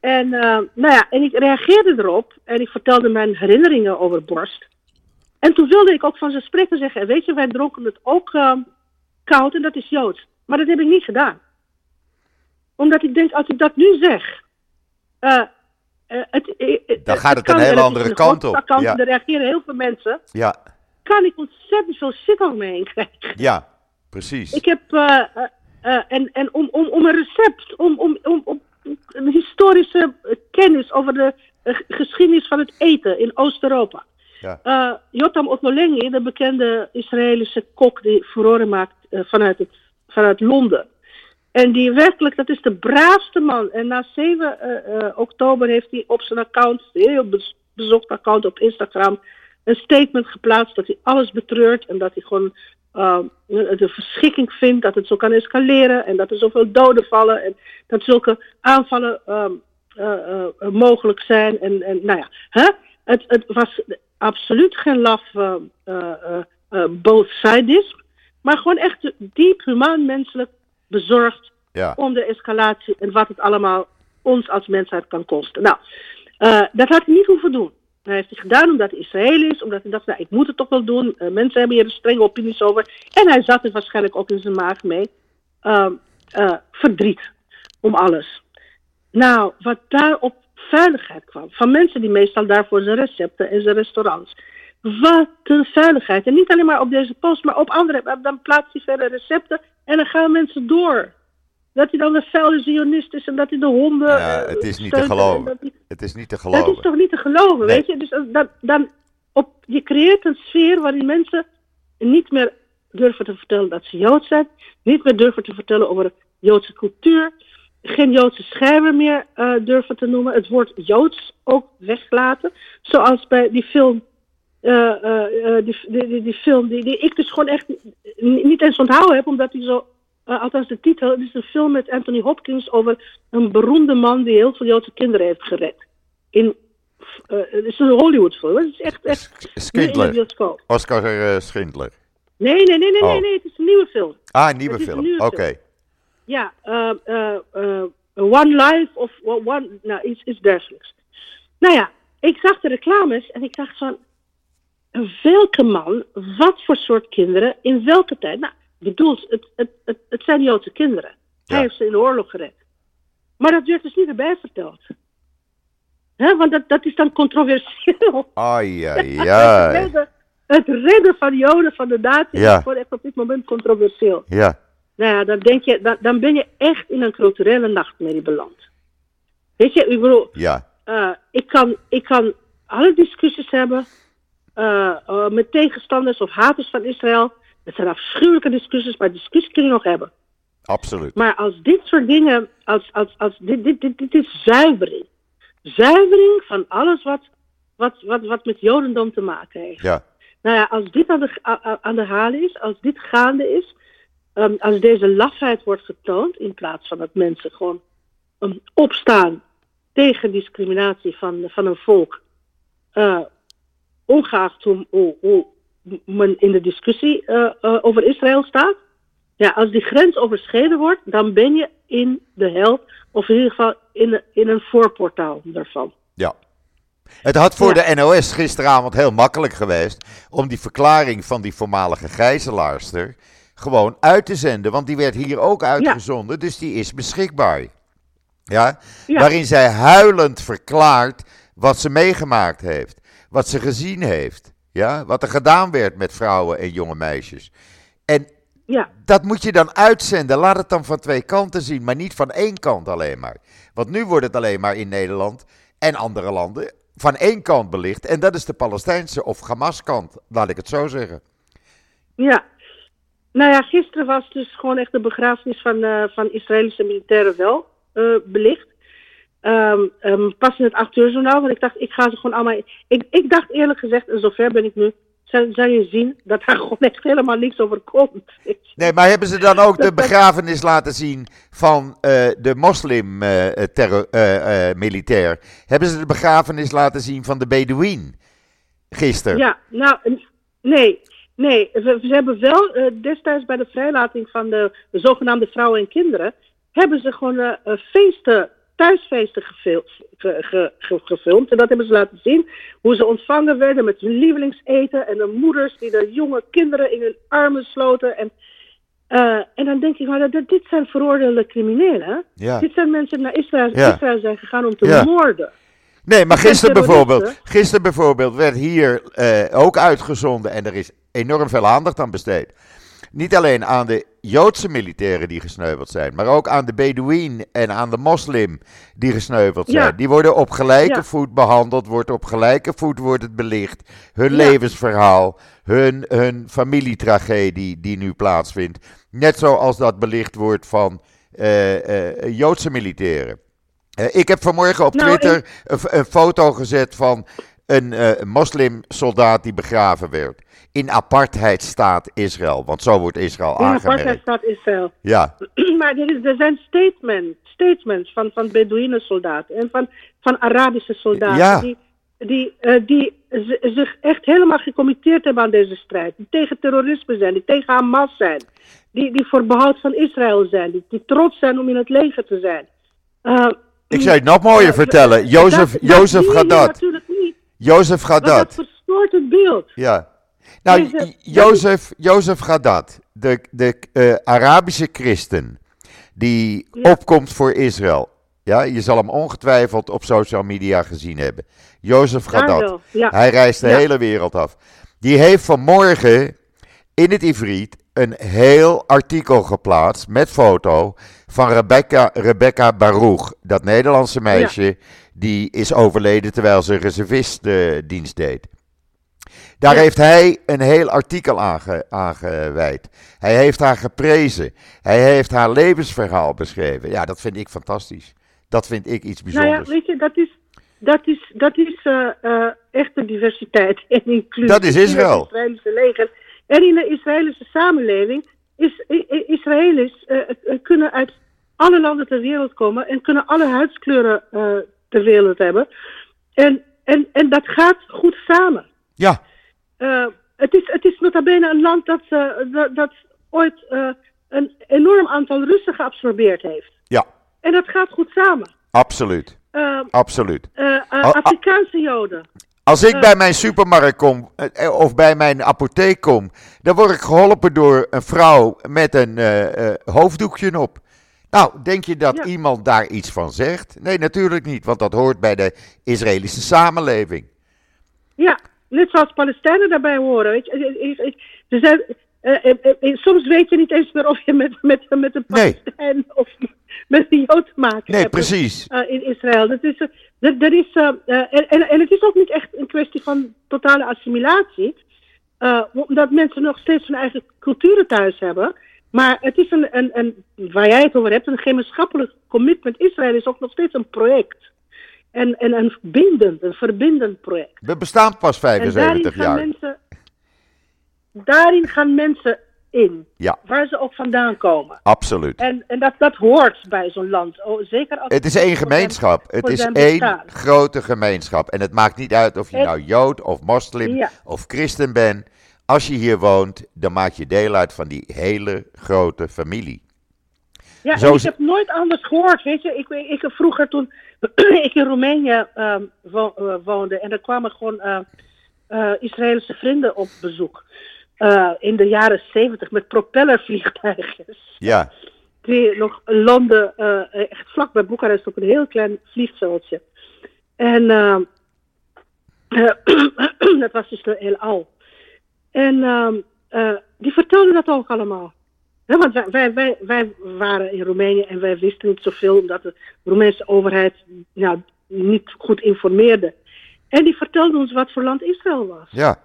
En, eh, nou ja, en ik reageerde erop en ik vertelde mijn herinneringen over borst. En toen wilde ik ook van zijn spreken zeggen, weet je, wij dronken het ook eh, koud en dat is Joods. Maar dat heb ik niet gedaan. Omdat ik denk, als ik dat nu zeg, eh, het, Dan gaat het een hele andere kant op, kant, ja. Er reageren heel veel mensen. ja, Kan ik ontzettend veel shit over me heen krijgen. ja, precies. Ik heb, eh, eh, eh, en, en om, om, om een recept, om, om, om, om een historische kennis over de geschiedenis van het eten in Oost-Europa. Ja. Jotam Otmolengi, de bekende Israëlische kok die furoren maakt vanuit, het, vanuit Londen. En die werkelijk, dat is de braafste man. En na 7 eh, eh, oktober heeft hij op zijn account, heel bez- bezocht account op Instagram, een statement geplaatst dat hij alles betreurt en dat hij gewoon uh, de verschikking vindt dat het zo kan escaleren en dat er zoveel doden vallen en dat zulke aanvallen um, uh, uh, mogelijk zijn. En, en nou ja, hè? Het, het was absoluut geen laf uh, both sides, maar gewoon echt diep humaan menselijk bezorgd Ja. om de escalatie en wat het allemaal ons als mensheid kan kosten. Nou, dat had hij niet hoeven doen. Hij heeft het gedaan omdat hij Israël is, omdat hij dacht, nou, ik moet het toch wel doen. Uh, mensen hebben hier een strenge opinies over. En hij zat er waarschijnlijk ook in zijn maag mee. Uh, verdriet om alles. Nou, wat daar op veiligheid kwam, van mensen die meestal daarvoor zijn recepten en zijn restaurants. Wat een veiligheid. En niet alleen maar op deze post, maar op andere. Dan plaatst hij verder recepten en dan gaan mensen door. Dat hij dan een vuile zionist is en dat hij de honden. Ja, het is niet te geloven. Hij, het is niet te geloven. Dat is toch niet te geloven, nee. weet je? Dus dan, dan op, je creëert een sfeer waarin mensen niet meer durven te vertellen dat ze Jood zijn, niet meer durven te vertellen over Joodse cultuur, geen Joodse schrijver meer uh, durven te noemen, het woord Joods ook weglaten. Zoals bij die film. Uh, uh, die, die, die, film die, die ik dus gewoon echt niet eens onthouden heb, omdat hij zo uh, althans de titel, het is een film met Anthony Hopkins over een beroemde man die heel veel Joodse kinderen heeft gered. In, uh, het is een Hollywoodfilm, het is echt, echt Schindler. Oscar uh, Schindler. Nee, nee, nee, nee, oh. nee, nee, het is een nieuwe film. Ah, een nieuwe film, oké. Okay. Ja, One Life of One, nou, iets, iets dergelijks. Nou ja, ik zag de reclames en ik dacht van, welke man, wat voor soort kinderen, in welke tijd? Nou, bedoeld, het, het, het, het zijn Joodse kinderen. Ja. Hij heeft ze in de oorlog gered. Maar dat werd dus niet erbij verteld. He, want dat, dat is dan controversieel. Ai, ai, ai. het, redden, het redden van Joden van de natie ja. is gewoon echt op dit moment controversieel. Ja. Nou ja, dan, denk je, dan, dan ben je echt in een culturele nachtmerrie beland. Weet je, ik bedoel, ja. Uh, ik, kan, ik kan alle discussies hebben uh, uh, met tegenstanders of haters van Israël. Het zijn afschuwelijke discussies, maar discussies kun je nog hebben. Absoluut. Maar als dit soort dingen, als, als, als dit, dit, dit, dit is zuivering. Zuivering van alles wat, wat, wat, wat met Jodendom te maken heeft. Ja. Nou ja, als dit aan de, aan de haal is, als dit gaande is, um, als deze lafheid wordt getoond, in plaats van dat mensen gewoon um, opstaan tegen discriminatie van, van een volk, uh, ongeacht hoe, hoe, hoe men in de discussie uh, uh, over Israël staat. Ja, als die grens overschreden wordt, dan ben je in de hel, of in ieder geval in, in een voorportaal daarvan. Ja. Het had voor ja. de NOS gisteravond heel makkelijk geweest om die verklaring van die voormalige gijzelaarster gewoon uit te zenden, want die werd hier ook uitgezonden, ja. dus die is beschikbaar. Ja? ja? Waarin zij huilend verklaart wat ze meegemaakt heeft, wat ze gezien heeft. Ja, wat er gedaan werd met vrouwen en jonge meisjes. En ja. dat moet je dan uitzenden. Laat het dan van twee kanten zien, maar niet van één kant alleen maar. Want nu wordt het alleen maar in Nederland en andere landen van één kant belicht. En dat is de Palestijnse of Hamas-kant, laat ik het zo zeggen. Ja. Nou ja, gisteren was dus gewoon echt de begrafenis van, uh, van Israëlische militairen wel uh, belicht. Um, um, pas in het 8 uur journaal, want ik dacht, ik ga ze gewoon allemaal... Ik, ik dacht eerlijk gezegd, en zover ben ik nu, zal, je zien dat daar gewoon echt helemaal niks over komt. Nee, maar hebben ze dan ook de begrafenis laten zien van uh, de moslim-militair? Uh, uh, hebben ze de begrafenis laten zien van de Bedouin gisteren? Ja, nou, nee. Nee, ze, ze hebben wel destijds bij de vrijlating van de, de, zogenaamde vrouwen en kinderen, hebben ze gewoon feesten thuisfeesten gefilmd, ge, ge, gefilmd. En dat hebben ze laten zien. Hoe ze ontvangen werden met hun lievelingseten. En de moeders die de jonge kinderen in hun armen sloten. En, uh, en dan denk ik, maar dat, dit zijn veroordeelde criminelen. Ja. Dit zijn mensen die naar Israël, ja. Israël zijn gegaan om te ja. moorden. Nee, maar gisteren bijvoorbeeld, gisteren bijvoorbeeld werd hier uh, ook uitgezonden. En er is enorm veel aandacht aan besteed niet alleen aan de Joodse militairen die gesneuveld zijn, maar ook aan de Bedouin en aan de moslim die gesneuveld zijn. Die worden op gelijke voet behandeld, wordt op gelijke voet wordt het belicht. Hun levensverhaal, hun, hun familietragedie die nu plaatsvindt. Net zoals dat belicht wordt van uh, uh, Joodse militairen. Uh, ik heb vanmorgen op nou, Twitter een, een, foto gezet van een moslimsoldaat die begraven werd in apartheidstaat Israël. Want zo wordt Israël in aangemerkt. In apartheidstaat Israël. Ja. maar er, is, er zijn statements, statements van, van Bedouinen soldaten en van, van Arabische soldaten. Ja. Die, die, uh, die zich echt helemaal gecommitteerd hebben aan deze strijd. Die tegen terrorisme zijn, die tegen Hamas zijn. Die, die voor behoud van Israël zijn. Die, die trots zijn om in het leger te zijn. Uh, ik zou het nog mooier uh, vertellen. Jozef, dat, Jozef Gadat. Natuurlijk niet. Jozef Gadat. Dat verstoort het beeld. Ja. Nou, Jozef, Jozef Gadat, de, de uh, Arabische christen die opkomt voor Israël. Ja, je zal hem ongetwijfeld op social media gezien hebben. Jozef Gadat. Ja. Hij reist de hele wereld af. Die heeft vanmorgen in het Ivriet een heel artikel geplaatst met foto van Rebecca, Rebecca Baruch, dat Nederlandse meisje die is overleden terwijl ze reservistdienst deed. Daar heeft hij een heel artikel aange, aangewijd. Hij heeft haar geprezen. Hij heeft haar levensverhaal beschreven. Ja, dat vind ik fantastisch. Dat vind ik iets bijzonders. Nou ja, weet je, dat is, dat is, dat is uh, uh, echte diversiteit en inclusie. Dat is Israël. In het Israëlische leger. En in de Israëlische samenleving is Israëli's uh, kunnen uit alle landen ter wereld komen en kunnen alle huidskleuren ter wereld hebben. En, en, en dat gaat goed samen. Ja. Uh, het, is, het is nota bene een land dat, uh, dat, dat, ooit uh, een enorm aantal Russen geabsorbeerd heeft. Ja. En dat gaat goed samen. Absoluut. Absoluut. Afrikaanse Joden. Als ik bij mijn supermarkt kom of bij mijn apotheek kom, dan word ik geholpen door een vrouw met een hoofddoekje op. Nou, denk je dat iemand daar iets van zegt? Nee, natuurlijk niet, want dat hoort bij de Israëlische samenleving. Ja, Net zoals Palestijnen daarbij horen. Weet je. Er zijn, uh, uh, soms weet je niet eens meer of je met, met, met een Palestijn nee. of met een Jood te maken nee, hebt. Precies. in Israël. Dat is, dat, is, en, en, en het is ook niet echt een kwestie van totale assimilatie. omdat mensen nog steeds hun eigen culturen thuis hebben. Maar het is een, een, een, waar jij het over hebt, een gemeenschappelijk commitment. Israël is ook nog steeds een project. En, en een bindend, een verbindend project. We bestaan pas 75 jaar. Mensen, daarin gaan mensen in. Ja. Waar ze ook vandaan komen. Absoluut. En, en dat, dat hoort bij zo'n land. Oh, zeker als het is één gemeenschap. het is één grote gemeenschap. En het maakt niet uit of je nou Jood of moslim of christen bent. Als je hier woont, dan maak je deel uit van die hele grote familie. Ja, Zo ik heb nooit anders gehoord. Weet je, ik, ik, ik vroeger toen ik in Roemenië wo uh, woonde en er kwamen gewoon uh, Israëlische vrienden op bezoek. in de jaren zeventig met propellervliegtuigjes. Ja. Die nog landen, echt vlak bij Boekarest op een heel klein vliegveldje. En dat was dus heel al. En ehm, die vertelden dat ook allemaal. Ja, want wij, wij, wij, waren in Roemenië en wij wisten niet zoveel omdat de Roemeense overheid nou, niet goed informeerde. En die vertelde ons wat voor land Israël was. Ja.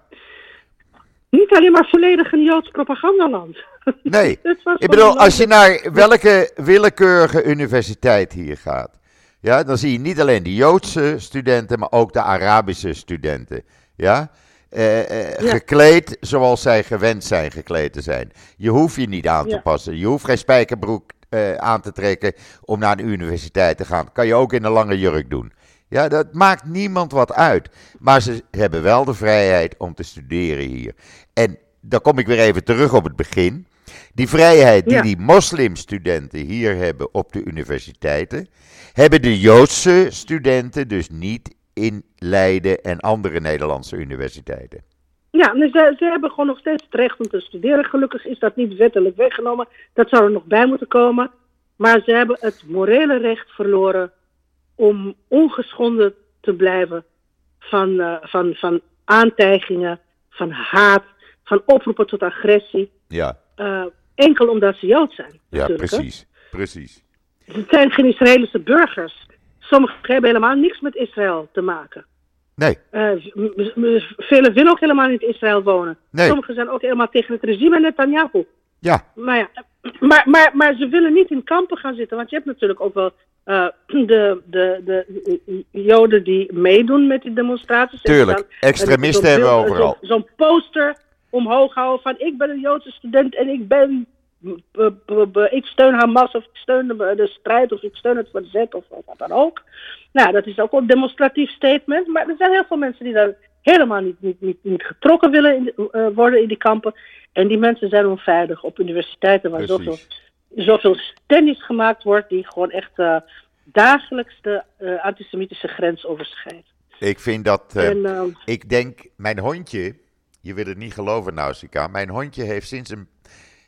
Niet alleen maar volledig een Joods propagandaland. Nee. Ik bedoel, als je naar welke willekeurige universiteit hier gaat, ja, dan zie je niet alleen de Joodse studenten, maar ook de Arabische studenten. Ja? Eh, eh, Ja. Gekleed zoals zij gewend zijn gekleed te zijn. Je hoeft je niet aan te Ja. passen. Je hoeft geen spijkerbroek eh, aan te trekken om naar een universiteit te gaan. Kan je ook in een lange jurk doen. Ja, dat maakt niemand wat uit. Maar ze hebben wel de vrijheid om te studeren hier. En dan kom ik weer even terug op het begin. Die vrijheid die Ja. die moslimstudenten hier hebben op de universiteiten, hebben de Joodse studenten dus niet in Leiden en andere Nederlandse universiteiten. Ja, dus ze, ze hebben gewoon nog steeds het recht om te studeren. Gelukkig is dat niet wettelijk weggenomen. Dat zou er nog bij moeten komen. Maar ze hebben het morele recht verloren om ongeschonden te blijven van, eh, van, van aantijgingen, van haat, van oproepen tot agressie. Ja, Eh, enkel omdat ze Jood zijn. ja hè. precies. Precies. Het zijn geen Israëlische burgers. Sommigen hebben helemaal niks met Israël te maken. Nee, m- velen willen ook helemaal niet in Israël wonen. Nee. Sommigen zijn ook helemaal tegen het regime en Netanyahu. ja, Maar, ja, maar, maar, maar ze willen niet in kampen gaan zitten. Want je hebt natuurlijk ook wel eh, de, de, de Joden die meedoen met die demonstraties. Tuurlijk. dan- Extremisten hebben we overal. zo'n- Zo'n poster omhoog houden van ik ben een Joodse student en ik ben... ik steun Hamas of ik steun de, strijd of ik steun het verzet of wat dan ook. Nou, dat is ook een demonstratief statement. Maar er zijn heel veel mensen die daar helemaal niet, niet, niet, niet getrokken willen in, de- eh, worden in die kampen. En die mensen zijn onveilig op universiteiten waar zoveel, zoveel tennis gemaakt wordt, die gewoon echt eh, dagelijks de eh, antisemitische grens overschrijdt. Ik vind dat. en, Ik denk, mijn hondje, je wil het niet geloven, Nausicaa, mijn hondje heeft sinds een,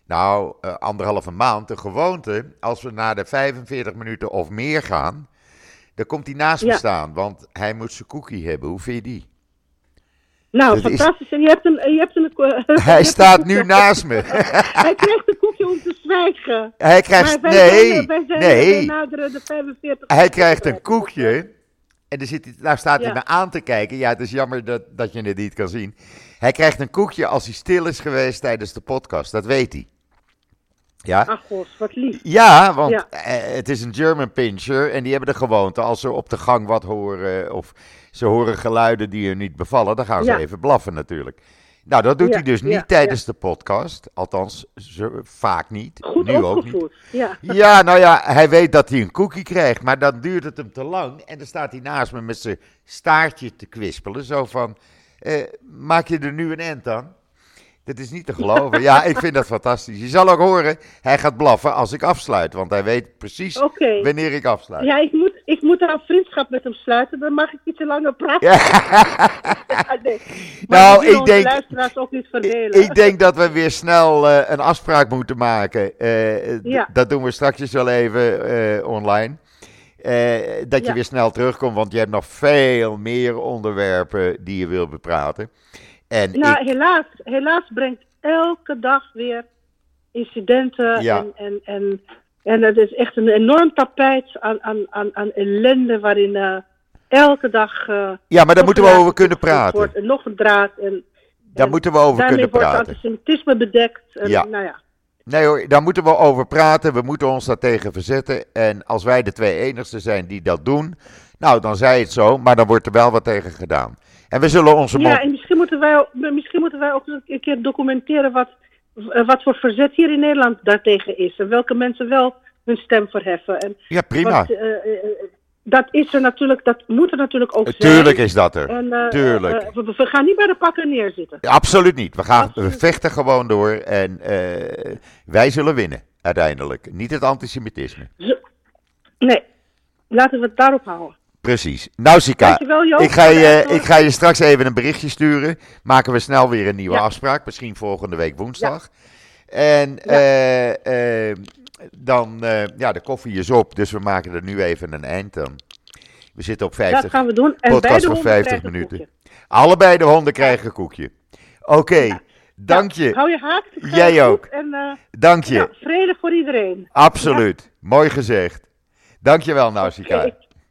nou, eh, anderhalve maand de gewoonte, als we naar de 45 minuten of meer gaan, dan komt hij naast me staan, want hij moet zijn cookie hebben. Hoe vind je die? nou, dat is- fantastisch. En je hebt een. Je hebt een eh, Hij staat nu naast me. Hij krijgt een koekje om te zwijgen. Hij krijgt, wij nee, zijn, wij zijn, nee, wij de 45. hij krijgt een koekje. En zit, hij- daar staat hij Ja. me aan te kijken. Ja, het is jammer dat, dat je het niet kan zien. Hij krijgt een koekje als hij stil is geweest tijdens de podcast. Dat weet hij. Ja? Ach, god, wat lief. Ja, want Ja. eh, het is een German Pinscher en die hebben de gewoonte als ze op de gang wat horen of ze horen geluiden die hun niet bevallen, dan gaan ze Ja. even blaffen natuurlijk. Nou, dat doet Ja, hij dus niet ja, tijdens de podcast, althans zo, vaak niet, Goed nu ook niet. Ja. Ja, nou ja, hij weet dat hij een koekie krijgt, maar dan duurt het hem te lang en dan staat hij naast me met zijn staartje te kwispelen, zo van, eh, maak je er nu een end aan? Dat is niet te geloven. Ja, ik vind dat fantastisch. Je zal ook horen, hij gaat blaffen als ik afsluit. Want hij weet precies wanneer ik afsluit. Ja, ik moet, ik moet een vriendschap met hem sluiten. Dan mag ik ietsje langer praten. Ja. Ah, nee. Nou, ik denk- ook niet verdelen. Ik denk dat we weer snel eh, een afspraak moeten maken. Eh, Ja. Dat doen we straks wel even eh, online. Dat je Ja. weer snel terugkomt, want je hebt nog veel meer onderwerpen die je wil bepraten. En nou, ik, helaas, helaas brengt elke dag weer incidenten. Ja. En, en, en, en het is echt een enorm tapijt aan, aan, aan, aan ellende waarin eh, elke dag. eh, ja, maar daar moeten we over kunnen praten. wordt En nog een draad. En, Daar en moeten we over daarmee kunnen wordt praten. antisemitisme bedekt. En, Ja. Nou ja. Nee hoor, daar moeten we over praten. We moeten ons daartegen verzetten. En als wij de twee enigsten zijn die dat doen, nou dan zij het zo, maar dan wordt er wel wat tegen gedaan. En we zullen onze mond... Ja, en misschien moeten, wij, ook- misschien moeten wij ook een keer documenteren wat, eh, wat voor verzet hier in Nederland daartegen is. En welke mensen wel hun stem verheffen. En Ja, prima. wat, eh, eh, dat is er natuurlijk, dat moet er natuurlijk ook zijn. Tuurlijk is dat er. En, eh, Tuurlijk. eh, we, we gaan niet bij de pakken neerzitten. Absoluut niet. We, gaan, we vechten gewoon door en eh, wij zullen winnen uiteindelijk. Niet het antisemitisme. Nee, laten we het daarop houden. Precies. Nou, Joop, ik ga, voor je, ik ga je straks even een berichtje sturen. Maken we snel weer een nieuwe Ja. afspraak. Misschien volgende week woensdag. En eh, eh, dan, eh, ja, de koffie is op, dus we maken er nu even een eind aan. We zitten op Dat 50, gaan we doen. En podcast van honden 50 krijgen een minuten. Allebei de honden krijgen een koekje. Oké, dank je. Hou je haak. Jij ook. En Dank je. vrede voor iedereen. Absoluut. Mooi gezegd. Dankjewel, Nausicaa.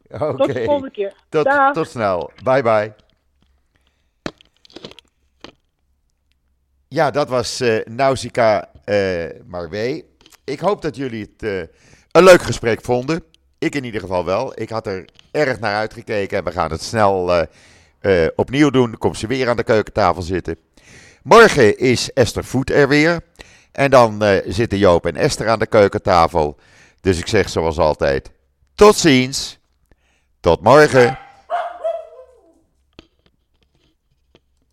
Tot de volgende keer. Tot, snel. Bye bye. Ja, dat was uh, Nausicaa uh, Marwee. Ik hoop dat jullie het eh, een leuk gesprek vonden. Ik in ieder geval wel. Ik had er erg naar uitgekeken en we gaan het snel opnieuw doen. Komt ze weer aan de keukentafel zitten. Morgen is Esther Voet er weer. En dan zitten Joop en Esther aan de keukentafel. Dus ik zeg zoals altijd: tot ziens. Tot morgen.